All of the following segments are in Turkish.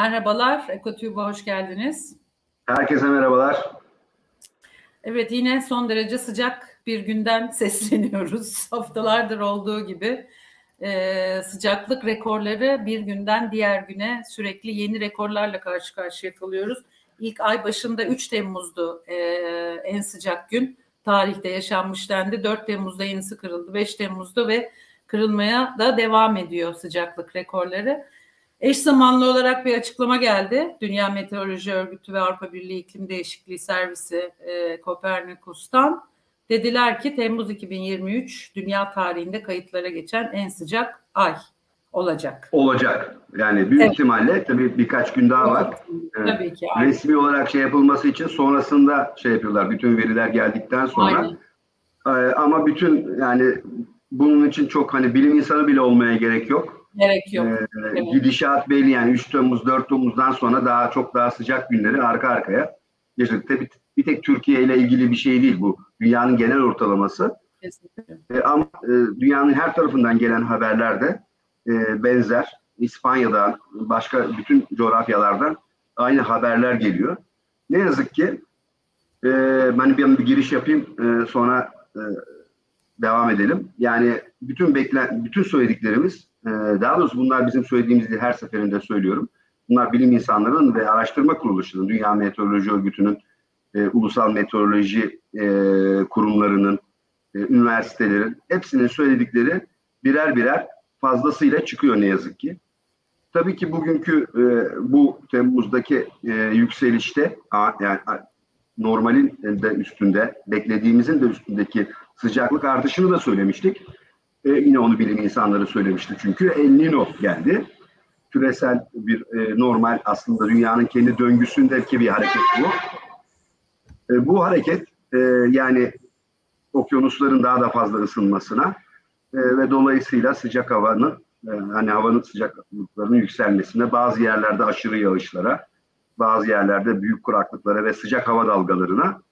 Merhabalar, EkoTube'a hoş geldiniz. Herkese merhabalar. Evet, yine son derece sıcak bir günden sesleniyoruz. Haftalardır olduğu gibi ee, sıcaklık rekorları bir günden diğer güne sürekli yeni rekorlarla karşı karşıya kalıyoruz. İlk ay başında 3 Temmuz'du e, en sıcak gün. Tarihte yaşanmış dendi. 4 Temmuz'da yenisi kırıldı. 5 Temmuz'da ve kırılmaya da devam ediyor sıcaklık rekorları. Eş zamanlı olarak bir açıklama geldi. Dünya Meteoroloji Örgütü ve Avrupa Birliği İklim Değişikliği Servisi e, Kopernikus'tan dediler ki Temmuz 2023 dünya tarihinde kayıtlara geçen en sıcak ay olacak. Olacak. Yani büyük evet. ihtimalle tabii birkaç gün daha var. Evet. Tabii ki. Aynen. Resmi olarak şey yapılması için sonrasında şey yapıyorlar. Bütün veriler geldikten sonra. Aynen. Ee, ama bütün yani bunun için çok hani bilim insanı bile olmaya gerek yok Gerek yok. Ee, evet. Gidişat belli yani 3 Temmuz 4 Temmuz'dan sonra daha çok daha sıcak günleri arka arkaya yaşadık. Tabii bir tek Türkiye ile ilgili bir şey değil bu. Dünyanın genel ortalaması. Kesinlikle. Ee, ama e, dünyanın her tarafından gelen haberler de e, benzer. İspanya'dan, başka bütün coğrafyalardan aynı haberler geliyor. Ne yazık ki e, ben bir, bir giriş yapayım e, sonra e, devam edelim. Yani bütün beklen bütün söylediklerimiz ee, daha doğrusu bunlar bizim söylediğimizi her seferinde söylüyorum. Bunlar bilim insanlarının ve araştırma kuruluşlarının, Dünya Meteoroloji Örgütü'nün, e, ulusal meteoroloji e, kurumlarının, e, üniversitelerin hepsinin söyledikleri birer birer fazlasıyla çıkıyor ne yazık ki. Tabii ki bugünkü e, bu Temmuz'daki e, yükselişte a, yani a, normalin de üstünde, beklediğimizin de üstündeki sıcaklık artışını da söylemiştik. E, yine onu bilim insanları söylemişti çünkü El Nino geldi. Küresel bir e, normal aslında dünyanın kendi döngüsündeki bir hareket bu. E, bu hareket e, yani okyanusların daha da fazla ısınmasına e, ve dolayısıyla sıcak havanın e, hani havanın sıcaklıklarının yükselmesine bazı yerlerde aşırı yağışlara bazı yerlerde büyük kuraklıklara ve sıcak hava dalgalarına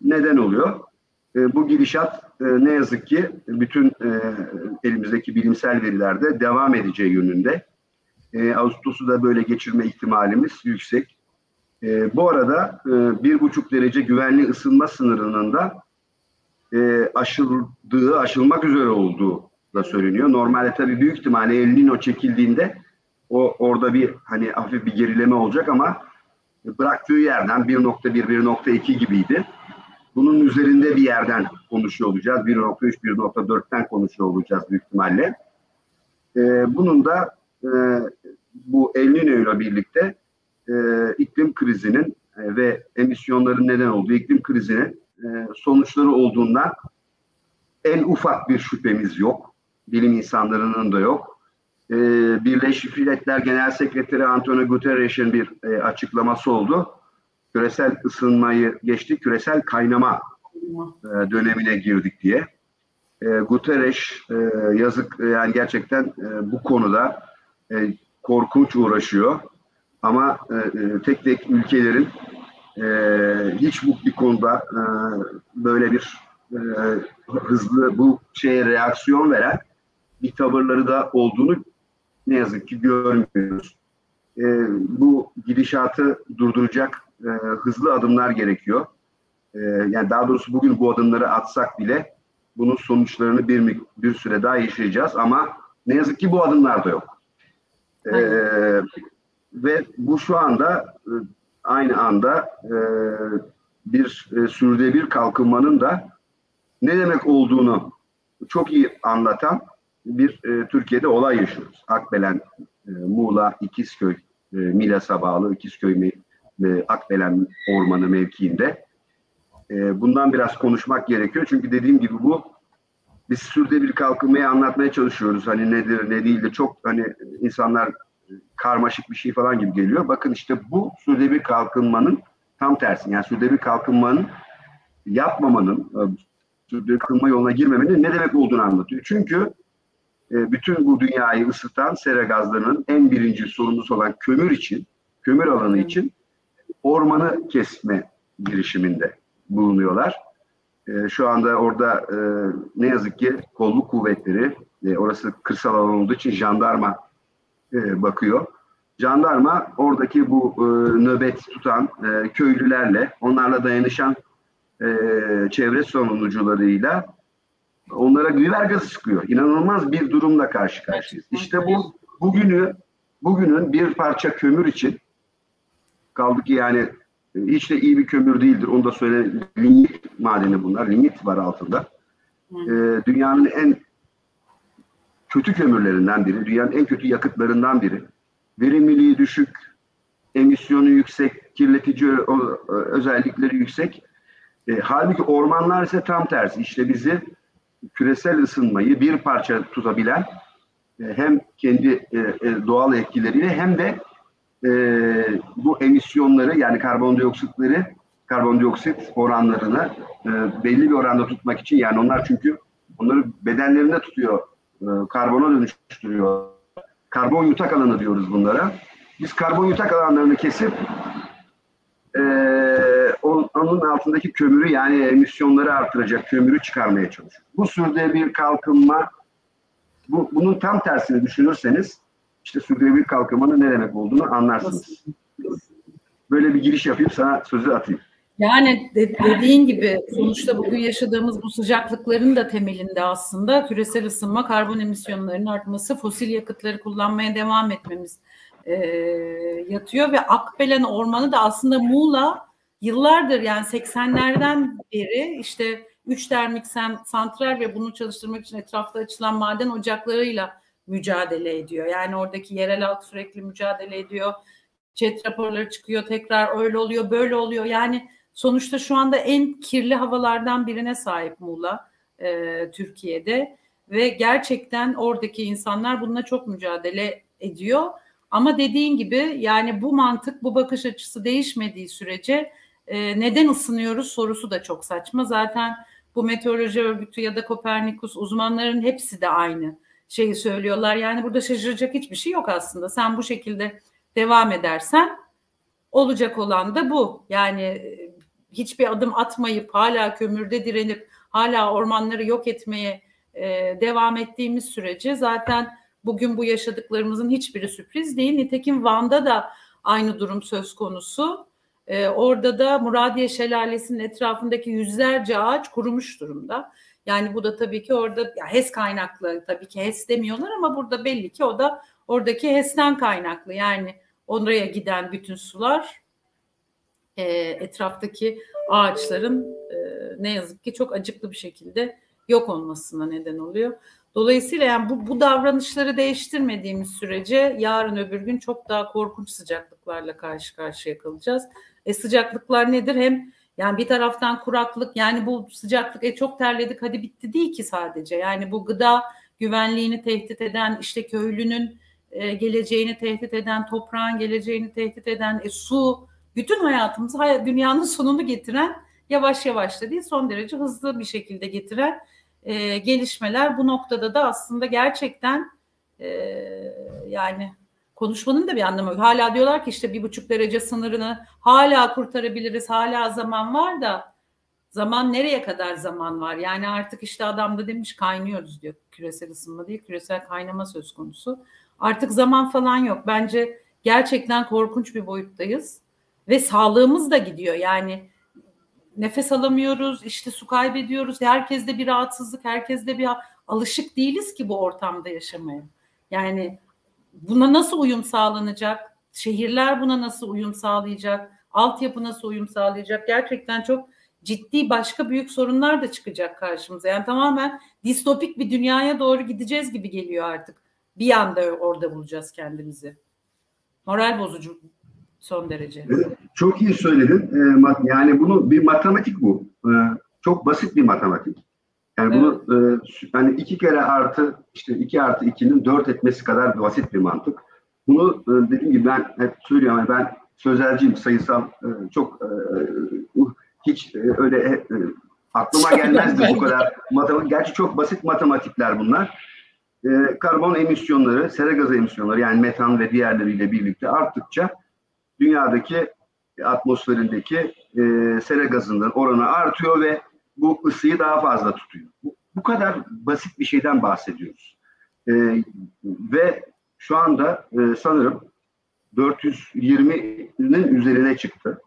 neden oluyor. E, bu gidişat e, ne yazık ki bütün e, elimizdeki bilimsel verilerde devam edeceği yönünde. Ağustos'u da böyle geçirme ihtimalimiz yüksek. Bu arada bir buçuk derece güvenli ısınma sınırının da e, aşıldığı, aşılmak üzere olduğu da söyleniyor. Normalde tabii büyük ihtimalle El Nino çekildiğinde o orada bir hani hafif bir gerileme olacak ama bıraktığı yerden 1.1, 1.2 gibiydi. Bunun üzerinde bir yerden konuşuyor olacağız. 1.3, 1.4'ten konuşuyor olacağız büyük ihtimalle. E, bunun da e, bu El Niño ile birlikte e, iklim krizinin e, ve emisyonların neden olduğu iklim krizinin e, sonuçları olduğundan en ufak bir şüphemiz yok. Bilim insanlarının da yok. E, Birleşmiş Milletler Genel Sekreteri Antonio Guterres'in bir e, açıklaması oldu küresel ısınmayı geçti, küresel kaynama e, dönemine girdik diye. E, Guterres e, yazık yani gerçekten e, bu konuda e, korkunç uğraşıyor. Ama e, e, tek tek ülkelerin e, hiç bu bir konuda e, böyle bir e, hızlı bu şeye reaksiyon veren bir tavırları da olduğunu ne yazık ki görmüyoruz. E, bu gidişatı durduracak e, hızlı adımlar gerekiyor. E, yani daha doğrusu bugün bu adımları atsak bile bunun sonuçlarını bir bir süre daha yaşayacağız ama ne yazık ki bu adımlar da yok. E, ve bu şu anda e, aynı anda e, bir e, sürdürülebilir kalkınmanın da ne demek olduğunu çok iyi anlatan bir e, Türkiye'de olay yaşıyoruz. Akbelen, e, Muğla, İkizköy, e, Milas'a bağlı İkizköy e, Akbelen Ormanı mevkiinde. E, bundan biraz konuşmak gerekiyor. Çünkü dediğim gibi bu biz sürdürülebilir kalkınmayı anlatmaya çalışıyoruz. Hani nedir ne değildir çok hani insanlar karmaşık bir şey falan gibi geliyor. Bakın işte bu sürdürülebilir kalkınmanın tam tersi. Yani sürdürülebilir kalkınmanın yapmamanın, e, sürdürülebilir kalkınma yoluna girmemenin ne demek olduğunu anlatıyor. Çünkü e, bütün bu dünyayı ısıtan sera gazlarının en birinci sorumlusu olan kömür için, kömür alanı için ormanı kesme girişiminde bulunuyorlar. E, şu anda orada e, ne yazık ki kolluk kuvvetleri, e, orası kırsal alan olduğu için jandarma e, bakıyor. jandarma oradaki bu e, nöbet tutan e, köylülerle, onlarla dayanışan e, çevre savunucularıyla onlara güver sıkıyor. İnanılmaz bir durumla karşı karşıyayız. İşte bu bugünü bugünün bir parça kömür için kaldı ki yani e, hiç de iyi bir kömür değildir. Onu da söyle. Lignit madeni bunlar. Lignit var altında. Ee, dünyanın en kötü kömürlerinden biri. Dünyanın en kötü yakıtlarından biri. Verimliliği düşük, emisyonu yüksek, kirletici özellikleri yüksek. E, halbuki ormanlar ise tam tersi. İşte bizi küresel ısınmayı bir parça tutabilen e, hem kendi e, e, doğal etkileriyle hem de e, bu emisyonları yani karbondioksitleri karbondioksit oranlarını e, belli bir oranda tutmak için yani onlar çünkü onları bedenlerinde tutuyor e, karbona dönüştürüyor karbon yutak alanı diyoruz bunlara biz karbon yutak alanlarını kesip e, onun altındaki kömürü yani emisyonları artıracak kömürü çıkarmaya çalışıyoruz. Bu sürdürülebilir kalkınma bu, bunun tam tersini düşünürseniz işte sürdürülebilir kalkınmanın ne demek olduğunu anlarsınız. Böyle bir giriş yapayım sana sözü atayım. Yani dediğin gibi sonuçta bugün yaşadığımız bu sıcaklıkların da temelinde aslında küresel ısınma, karbon emisyonlarının artması, fosil yakıtları kullanmaya devam etmemiz e, yatıyor ve Akbelen Ormanı da aslında Muğla yıllardır yani 80'lerden beri işte üç termik santral ve bunu çalıştırmak için etrafta açılan maden ocaklarıyla mücadele ediyor. Yani oradaki yerel halk sürekli mücadele ediyor. Chat raporları çıkıyor tekrar öyle oluyor böyle oluyor. Yani sonuçta şu anda en kirli havalardan birine sahip Muğla e, Türkiye'de ve gerçekten oradaki insanlar bununla çok mücadele ediyor. Ama dediğin gibi yani bu mantık bu bakış açısı değişmediği sürece e, neden ısınıyoruz sorusu da çok saçma. Zaten bu meteoroloji örgütü ya da Kopernikus uzmanların hepsi de aynı şeyi söylüyorlar. Yani burada şaşıracak hiçbir şey yok aslında. Sen bu şekilde devam edersen olacak olan da bu. Yani e, hiçbir adım atmayıp hala kömürde direnip hala ormanları yok etmeye e, devam ettiğimiz sürece zaten bugün bu yaşadıklarımızın hiçbiri sürpriz değil. Nitekim Van'da da aynı durum söz konusu. E, orada da Muradiye Şelalesi'nin etrafındaki yüzlerce ağaç kurumuş durumda. Yani bu da tabii ki orada ya HES kaynaklı tabii ki HES demiyorlar ama burada belli ki o da oradaki HES'ten kaynaklı. Yani oraya giden bütün sular e, etraftaki ağaçların e, ne yazık ki çok acıklı bir şekilde yok olmasına neden oluyor. Dolayısıyla yani bu, bu davranışları değiştirmediğimiz sürece yarın öbür gün çok daha korkunç sıcaklıklarla karşı karşıya kalacağız. E sıcaklıklar nedir? Hem yani bir taraftan kuraklık yani bu sıcaklık e çok terledik hadi bitti değil ki sadece. Yani bu gıda güvenliğini tehdit eden işte köylünün e, geleceğini tehdit eden toprağın geleceğini tehdit eden e, su bütün hayatımızı dünyanın sonunu getiren yavaş yavaş da değil son derece hızlı bir şekilde getiren e, gelişmeler bu noktada da aslında gerçekten e, yani konuşmanın da bir anlamı yok. Hala diyorlar ki işte bir buçuk derece sınırını hala kurtarabiliriz, hala zaman var da zaman nereye kadar zaman var? Yani artık işte adam da demiş kaynıyoruz diyor. Küresel ısınma değil, küresel kaynama söz konusu. Artık zaman falan yok. Bence gerçekten korkunç bir boyuttayız ve sağlığımız da gidiyor. Yani nefes alamıyoruz, işte su kaybediyoruz. Herkeste bir rahatsızlık, herkeste bir alışık değiliz ki bu ortamda yaşamaya. Yani buna nasıl uyum sağlanacak? Şehirler buna nasıl uyum sağlayacak? Altyapı nasıl uyum sağlayacak? Gerçekten çok ciddi başka büyük sorunlar da çıkacak karşımıza. Yani tamamen distopik bir dünyaya doğru gideceğiz gibi geliyor artık. Bir anda orada bulacağız kendimizi. Moral bozucu son derece. çok iyi söyledin. Ee, yani bunu bir matematik bu. Ee, çok basit bir matematik. Yani evet. bunu e, yani iki kere artı işte iki artı ikinin dört etmesi kadar basit bir mantık. Bunu e, dediğim gibi ben hep söylüyorum yani ben sözelciyim sayısal e, çok uh, hiç öyle aklıma gelmezdi bu kadar matematik. Gerçi çok basit matematikler bunlar. Karbon emisyonları, sera gazı emisyonları yani metan ve diğerleriyle birlikte arttıkça dünyadaki atmosferindeki sera gazının oranı artıyor ve bu ısıyı daha fazla tutuyor. Bu, bu kadar basit bir şeyden bahsediyoruz. E, ve şu anda e, sanırım 420'nin üzerine çıktı.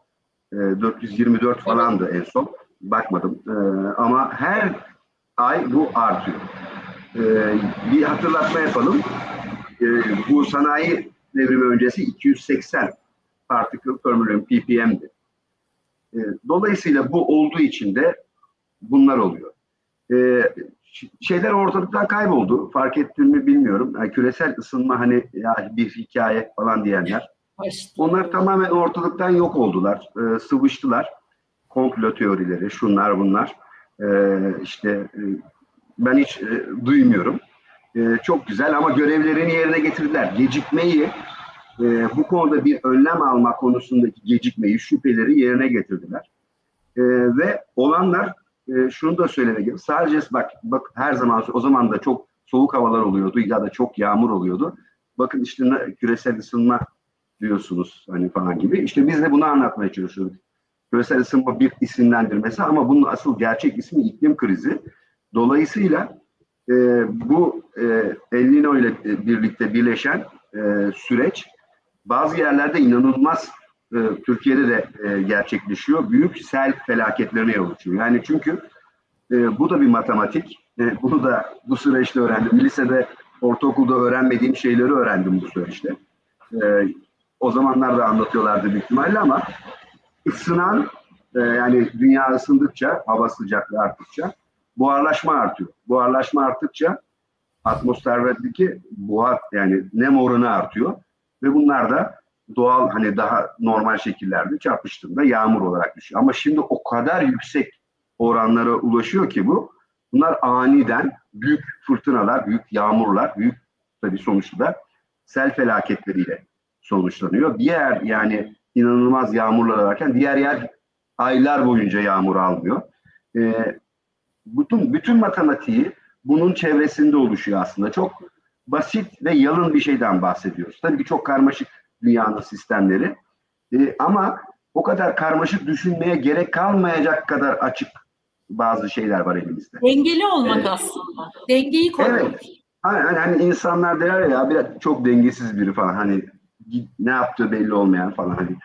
424 falandı en son. Bakmadım. Ama her ay bu artıyor. Bir hatırlatma yapalım. Bu sanayi devrimi öncesi 280 particle per million ppm'di. Dolayısıyla bu olduğu için de bunlar oluyor. Şeyler ortalıktan kayboldu. Fark ettin mi bilmiyorum. Yani küresel ısınma hani ya bir hikaye falan diyenler. Onlar tamamen ortalıktan yok oldular. E, sıvıştılar. Komplo teorileri, şunlar bunlar. E, işte e, ben hiç e, duymuyorum. E, çok güzel ama görevlerini yerine getirdiler. Gecikmeyi e, bu konuda bir önlem alma konusundaki gecikmeyi, şüpheleri yerine getirdiler. E, ve olanlar e, şunu da söylemek Sadece bak, bak her zaman o zaman da çok soğuk havalar oluyordu ya da çok yağmur oluyordu. Bakın işte küresel ısınma diyorsunuz hani falan gibi. İşte biz de bunu anlatmaya çalışıyoruz. Küresel ısınma bir isimlendirmesi ama bunun asıl gerçek ismi iklim krizi. Dolayısıyla e, bu e, El Nino ile birlikte birleşen e, süreç bazı yerlerde inanılmaz e, Türkiye'de de e, gerçekleşiyor. Büyük sel felaketlerine yol açıyor. Yani çünkü e, bu da bir matematik. E, bunu da bu süreçte öğrendim. Lisede, ortaokulda öğrenmediğim şeyleri öğrendim bu süreçte. E, o zamanlar da anlatıyorlardı büyük ihtimalle ama ısınan e, yani dünya ısındıkça, hava sıcaklığı arttıkça buharlaşma artıyor. Buharlaşma arttıkça atmosferdeki buhar yani nem oranı artıyor ve bunlar da doğal hani daha normal şekillerde çarpıştığında yağmur olarak düşüyor. Ama şimdi o kadar yüksek oranlara ulaşıyor ki bu. Bunlar aniden büyük fırtınalar, büyük yağmurlar, büyük tabii sonuçta sel felaketleriyle sonuçlanıyor. Diğer yani inanılmaz yağmurlar varken diğer yer aylar boyunca yağmur almıyor. Ee, bütün bütün matematiği bunun çevresinde oluşuyor aslında. Çok basit ve yalın bir şeyden bahsediyoruz. Tabii ki çok karmaşık dünyanın sistemleri. E, ama o kadar karmaşık düşünmeye gerek kalmayacak kadar açık bazı şeyler var elimizde. Dengeli olmak evet. aslında. Dengeyi koymak. Evet. Hani, hani insanlar der ya biraz çok dengesiz biri falan hani ne yaptığı belli olmayan falan hani.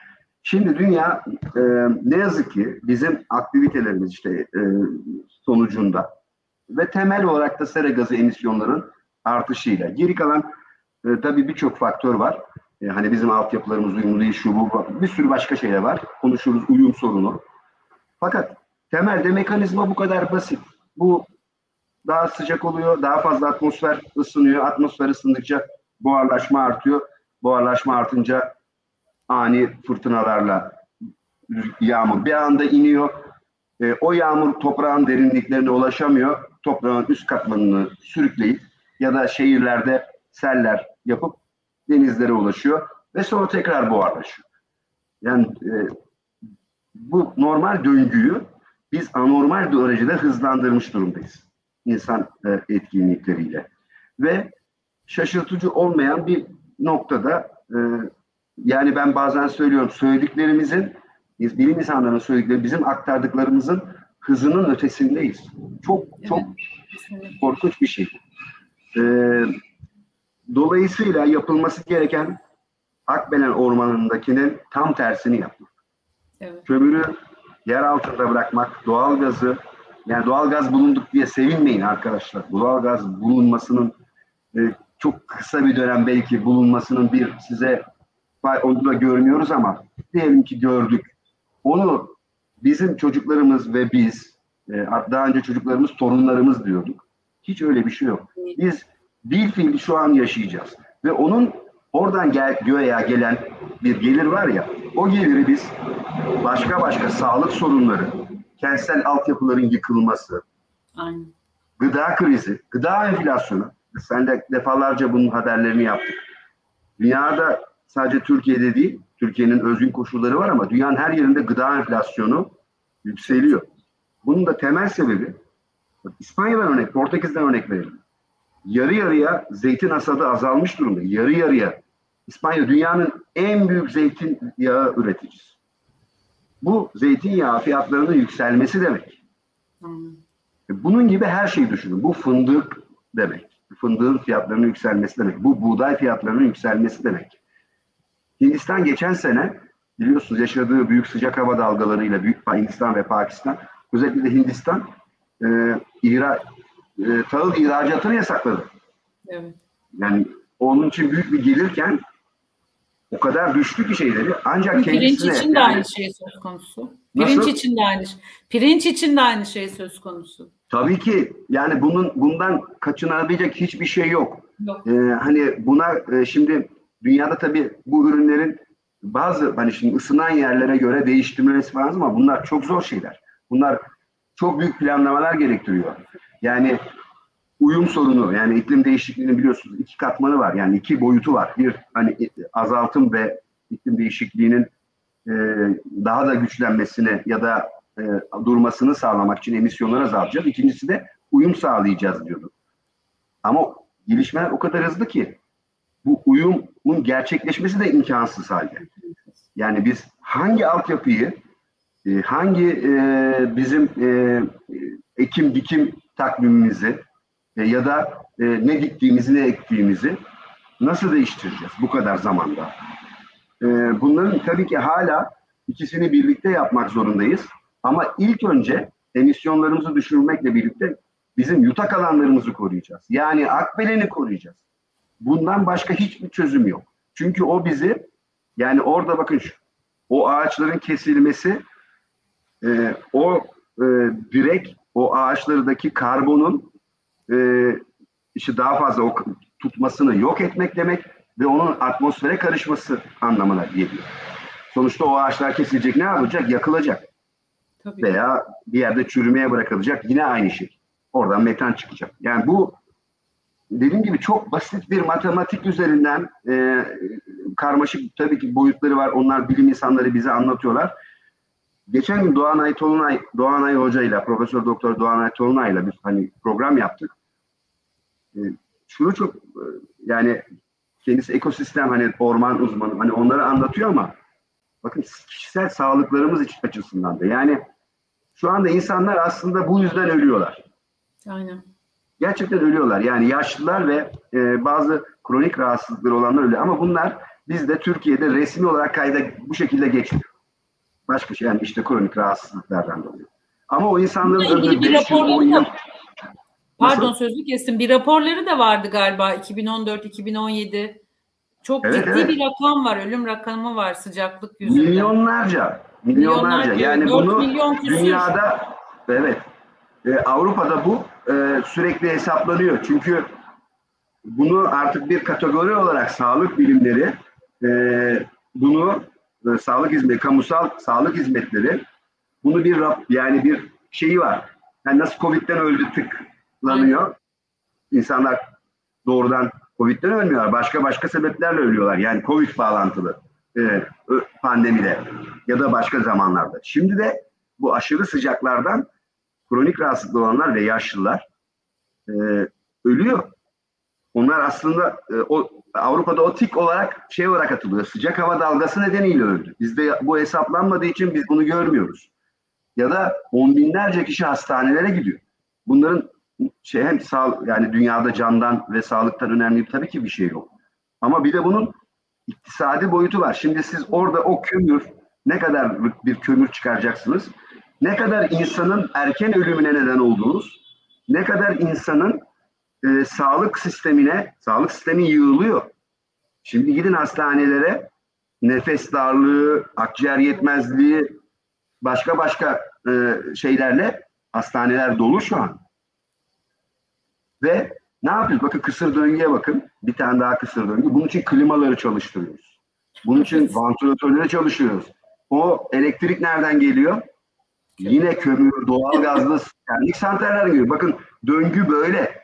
Şimdi dünya e, ne yazık ki bizim aktivitelerimiz işte e, sonucunda ve temel olarak da sera gazı emisyonların artışıyla. Geri kalan e, tabii birçok faktör var. E, hani bizim altyapılarımız uyumlu değil, şu bu, bir sürü başka şeyler var. Konuşuruz uyum sorunu. Fakat temelde mekanizma bu kadar basit. Bu daha sıcak oluyor, daha fazla atmosfer ısınıyor. Atmosfer ısındıkça buharlaşma artıyor. Buharlaşma artınca ani fırtınalarla yağmur bir anda iniyor. E, o yağmur toprağın derinliklerine ulaşamıyor. Toprağın üst katmanını sürükleyip ya da şehirlerde seller yapıp denizlere ulaşıyor ve sonra tekrar buharlaşıyor. Yani e, bu normal döngüyü biz anormal derecede hızlandırmış durumdayız. insan e, etkinlikleriyle. Ve şaşırtıcı olmayan bir noktada e, yani ben bazen söylüyorum söylediklerimizin biz bilim insanlarının söyledikleri bizim aktardıklarımızın hızının ötesindeyiz. Çok çok evet. korkunç bir şey. Ee, Dolayısıyla yapılması gereken Akbelen Ormanı'ndakinin tam tersini yapmak. Evet. Kömürü yer altında bırakmak, doğalgazı yani doğalgaz bulunduk diye sevinmeyin arkadaşlar. Doğalgaz bulunmasının e, çok kısa bir dönem belki bulunmasının bir size onu da görmüyoruz ama diyelim ki gördük. Onu bizim çocuklarımız ve biz e, daha önce çocuklarımız torunlarımız diyorduk. Hiç öyle bir şey yok. Biz bir fiil şu an yaşayacağız. Ve onun oradan gel, göğe gelen bir gelir var ya, o geliri biz başka başka sağlık sorunları, kentsel altyapıların yıkılması, Aynen. gıda krizi, gıda enflasyonu, sen de defalarca bunun haberlerini yaptık. Dünyada sadece Türkiye'de değil, Türkiye'nin özgün koşulları var ama dünyanın her yerinde gıda enflasyonu yükseliyor. Bunun da temel sebebi İspanya'dan örnek, Portekiz'den örnek verelim yarı yarıya zeytin hasadı azalmış durumda. Yarı yarıya. İspanya dünyanın en büyük zeytin yağı üreticisi. Bu zeytinyağı fiyatlarının yükselmesi demek. Hmm. Bunun gibi her şeyi düşünün. Bu fındık demek. Fındığın fiyatlarının yükselmesi demek. Bu buğday fiyatlarının yükselmesi demek. Hindistan geçen sene biliyorsunuz yaşadığı büyük sıcak hava dalgalarıyla büyük Hindistan ve Pakistan özellikle de Hindistan e, ihra, e, tahıl ihracatını yasakladı. Evet. Yani onun için büyük bir gelirken o kadar düştü ki şeyleri ancak Pirinç kendisine... için de aynı şey söz konusu. Pirinç Nasıl? için de aynı Pirinç için de aynı şey söz konusu. Tabii ki yani bunun bundan kaçınabilecek hiçbir şey yok. Yok. Ee, hani buna e, şimdi dünyada tabii bu ürünlerin bazı hani şimdi ısınan yerlere göre değiştirmesi lazım ama bunlar çok zor şeyler. Bunlar çok büyük planlamalar gerektiriyor. Yani uyum sorunu yani iklim değişikliğinin biliyorsunuz iki katmanı var. Yani iki boyutu var. Bir hani azaltım ve iklim değişikliğinin e, daha da güçlenmesini ya da e, durmasını sağlamak için emisyonları azaltacağız. İkincisi de uyum sağlayacağız diyorduk. Ama gelişmeler o kadar hızlı ki bu uyumun gerçekleşmesi de imkansız halde. Yani biz hangi altyapıyı, e, hangi e, bizim e, ekim dikim takvimimizi e, ya da e, ne diktiğimizi ne ektiğimizi nasıl değiştireceğiz bu kadar zamanda? E, bunların tabii ki hala ikisini birlikte yapmak zorundayız. Ama ilk önce emisyonlarımızı düşürmekle birlikte bizim yutak alanlarımızı koruyacağız. Yani akbeleni koruyacağız. Bundan başka hiçbir çözüm yok. Çünkü o bizi yani orada bakın şu, o ağaçların kesilmesi e, o e, direkt o ağaçlardaki karbonun e, işte daha fazla o tutmasını yok etmek demek ve onun atmosfere karışması anlamına geliyor. Sonuçta o ağaçlar kesilecek ne yapacak? Yakılacak. Tabii. Veya bir yerde çürümeye bırakılacak yine aynı şey. Oradan metan çıkacak. Yani bu dediğim gibi çok basit bir matematik üzerinden e, karmaşık tabii ki boyutları var. Onlar bilim insanları bize anlatıyorlar. Geçen gün Doğan Ay Tolunay, Doğan Ay Hoca ile Profesör Doktor Doğan Ay Tolunay ile bir hani program yaptık. E, şunu çok e, yani kendisi ekosistem hani orman uzmanı hani onları anlatıyor ama bakın kişisel sağlıklarımız için açısından da yani şu anda insanlar aslında bu yüzden ölüyorlar. Aynen. Gerçekten ölüyorlar. Yani yaşlılar ve e, bazı kronik rahatsızlıkları olanlar ölüyor. Ama bunlar bizde Türkiye'de resmi olarak kayda bu şekilde geçmiyor. Başka şey yani işte kronik rahatsızlıklardan dolayı. Ama o insanların ömrü bir 5 yıl, 10 raporları yıl. Pardon sözlü kestim. Bir raporları da vardı galiba 2014-2017. Çok Evet, ciddi evet. bir rakam var. Ölüm rakamı var sıcaklık yüzünden. Milyonlarca. Milyonlarca. Milyonlarca, Yani bunu milyon dünyada evet e, Avrupa'da bu e, sürekli hesaplanıyor. Çünkü bunu artık bir kategori olarak sağlık bilimleri e, bunu e, sağlık hizmeti, kamusal sağlık hizmetleri bunu bir yani bir şeyi var. Yani nasıl Covid'den öldü tıklanıyor. İnsanlar doğrudan Covid'den ölmüyorlar. Başka başka sebeplerle ölüyorlar. Yani Covid bağlantılı e, pandemide ya da başka zamanlarda. Şimdi de bu aşırı sıcaklardan kronik rahatsızlıklı olanlar ve yaşlılar e, ölüyor. Onlar aslında e, o Avrupa'da o olarak şey olarak atılıyor. Sıcak hava dalgası nedeniyle öldü. Bizde bu hesaplanmadığı için biz bunu görmüyoruz. Ya da on binlerce kişi hastanelere gidiyor. Bunların şey hem sağ yani dünyada candan ve sağlıktan önemli tabii ki bir şey yok. Ama bir de bunun iktisadi boyutu var. Şimdi siz orada o kömür ne kadar bir kömür çıkaracaksınız? Ne kadar insanın erken ölümüne neden olduğunuz, ne kadar insanın e, sağlık sistemine, sağlık sistemi yığılıyor. Şimdi gidin hastanelere nefes darlığı, akciğer yetmezliği, başka başka e, şeylerle hastaneler dolu şu an. Ve ne yapıyoruz? Bakın kısır döngüye bakın. Bir tane daha kısır döngü. Bunun için klimaları çalıştırıyoruz. Bunun için vantilatörleri çalışıyoruz. O elektrik nereden geliyor? Yine kömür, doğalgazlı termik santrallerden geliyor. Bakın döngü böyle.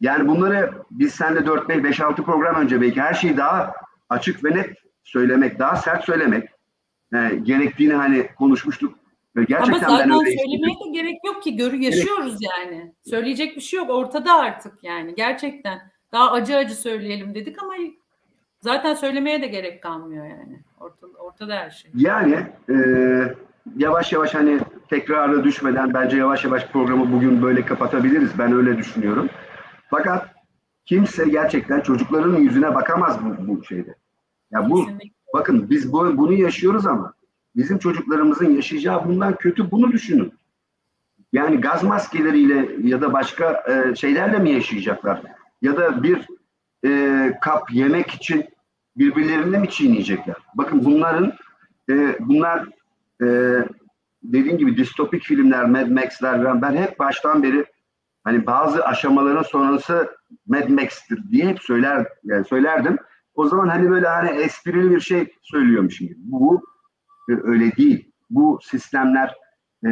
Yani bunları biz seninle 4-5-6 program önce belki her şeyi daha açık ve net söylemek, daha sert söylemek e, gerektiğini hani konuşmuştuk. Ve Ama gerçekten zaten ben öyle söylemeye de gerek yok ki. Görü yaşıyoruz yani. Söyleyecek bir şey yok. Ortada artık yani. Gerçekten. Daha acı acı söyleyelim dedik ama zaten söylemeye de gerek kalmıyor yani. Ortada, ortada her şey. Yani e, yavaş yavaş hani tekrara düşmeden bence yavaş yavaş programı bugün böyle kapatabiliriz. Ben öyle düşünüyorum. Fakat kimse gerçekten çocukların yüzüne bakamaz bu, bu şeyde. Ya bu Kesinlikle. bakın biz bu, bunu yaşıyoruz ama bizim çocuklarımızın yaşayacağı bundan kötü bunu düşünün. Yani gaz maskeleriyle ya da başka e, şeylerle mi yaşayacaklar? Ya da bir e, kap yemek için birbirlerini mi çiğneyecekler? Bakın bunların e, bunlar e, dediğim gibi distopik filmler, Mad Max'ler ben hep baştan beri hani bazı aşamaların sonrası Mad Max'tir diye hep söyler yani söylerdim. O zaman hani böyle hani esprili bir şey söylüyormuşum gibi. Bu öyle değil. Bu sistemler e,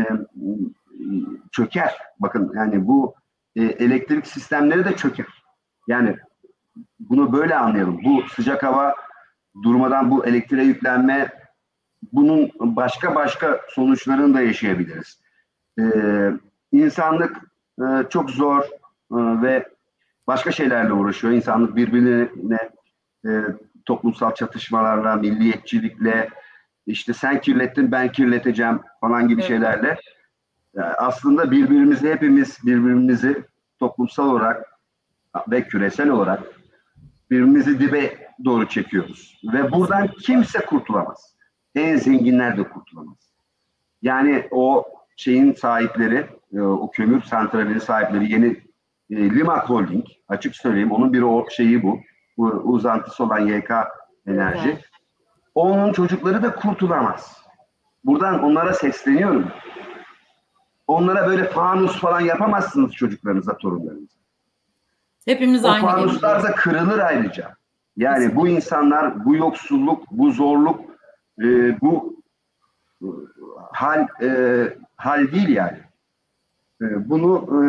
çöker. Bakın yani bu e, elektrik sistemleri de çöker. Yani bunu böyle anlayalım. Bu sıcak hava durmadan bu elektriğe yüklenme bunun başka başka sonuçlarını da yaşayabiliriz. Ee, insanlık e, çok zor e, ve başka şeylerle uğraşıyor. İnsanlık birbirine e, toplumsal çatışmalarla, milliyetçilikle, işte sen kirlettin ben kirleteceğim falan gibi evet. şeylerle yani e, aslında birbirimizi hepimiz birbirimizi toplumsal olarak ve küresel olarak birbirimizi dibe doğru çekiyoruz. Ve buradan kimse kurtulamaz. En zenginler de kurtulamaz. Yani o şeyin sahipleri, e, o kömür santralinin sahipleri yeni e, Limak Holding, açık söyleyeyim onun bir o şeyi bu. bu uzantısı olan YK Enerji. Evet. Onun çocukları da kurtulamaz. Buradan onlara sesleniyorum. Onlara böyle fanus falan yapamazsınız çocuklarınıza, torunlarınıza. Hepimiz o aynı. O fanuslar da kırılır ayrıca. Yani Kesinlikle. bu insanlar, bu yoksulluk, bu zorluk, e, bu e, hal e, hal değil yani. E, bunu e,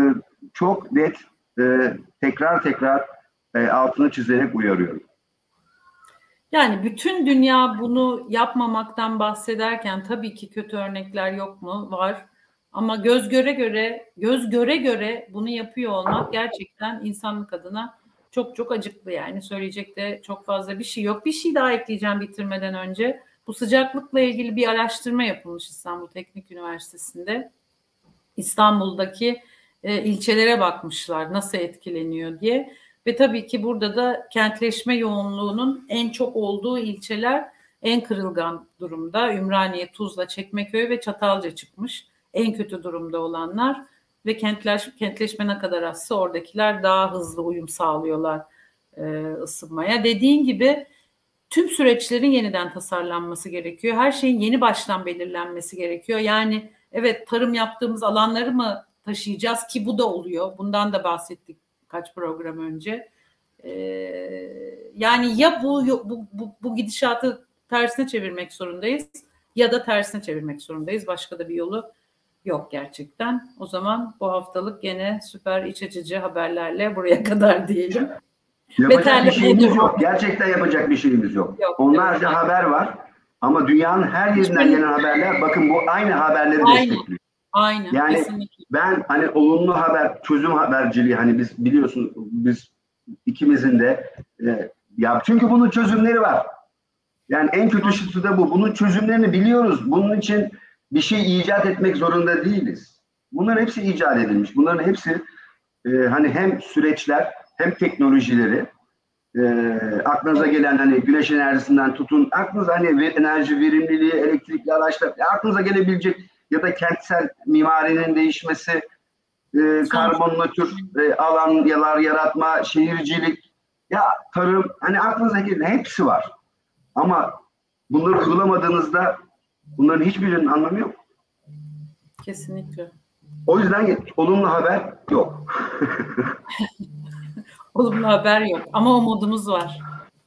çok net e, tekrar tekrar e, altını çizerek uyarıyorum. Yani bütün dünya bunu yapmamaktan bahsederken tabii ki kötü örnekler yok mu? Var. Ama göz göre göre, göz göre göre bunu yapıyor olmak gerçekten insanlık adına çok çok acıklı yani. Söyleyecek de çok fazla bir şey yok. Bir şey daha ekleyeceğim bitirmeden önce. Bu sıcaklıkla ilgili bir araştırma yapılmış İstanbul Teknik Üniversitesi'nde. İstanbul'daki e, ilçelere bakmışlar nasıl etkileniyor diye. Ve tabii ki burada da kentleşme yoğunluğunun en çok olduğu ilçeler en kırılgan durumda. Ümraniye, Tuzla, Çekmeköy ve Çatalca çıkmış. En kötü durumda olanlar ve kentleş, kentleşme ne kadar azsa oradakiler daha hızlı uyum sağlıyorlar e, ısınmaya. Dediğin gibi tüm süreçlerin yeniden tasarlanması gerekiyor. Her şeyin yeni baştan belirlenmesi gerekiyor. Yani evet tarım yaptığımız alanları mı taşıyacağız ki bu da oluyor. Bundan da bahsettik kaç program önce. Ee, yani ya bu, bu, bu, bu gidişatı tersine çevirmek zorundayız ya da tersine çevirmek zorundayız. Başka da bir yolu yok gerçekten. O zaman bu haftalık gene süper iç açıcı haberlerle buraya kadar diyelim. Yapacak bir şeyimiz yok. Gerçekten yapacak bir şeyimiz yok. yok Onlarca yok. haber var ama dünyanın her yerinden gelen haberler bakın bu aynı haberleri aynı. destekliyor. Aynen. Yani kesinlikle. ben hani olumlu haber, çözüm haberciliği hani biz biliyorsun biz ikimizin de e, ya çünkü bunun çözümleri var. Yani en kötü de bu. Bunun çözümlerini biliyoruz. Bunun için bir şey icat etmek zorunda değiliz. Bunların hepsi icat edilmiş. Bunların hepsi e, hani hem süreçler hem teknolojileri e, aklınıza gelen hani güneş enerjisinden tutun aklınıza hani enerji verimliliği, elektrikli araçlar aklınıza gelebilecek ya da kentsel mimarinin değişmesi, e, karbon nötr e, alanlar yaratma, şehircilik, ya tarım, hani aklınıza gelen hepsi var. Ama bunları uygulamadığınızda bunların hiçbirinin anlamı yok. Kesinlikle. O yüzden olumlu haber yok. olumlu haber yok ama umudumuz var.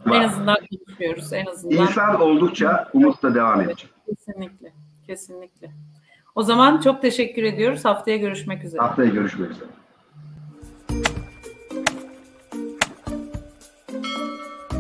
var. En azından konuşuyoruz. En azından. İnsan oldukça umut da devam edecek. Kesinlikle. Kesinlikle. O zaman çok teşekkür ediyoruz. Haftaya görüşmek üzere. Haftaya görüşmek üzere.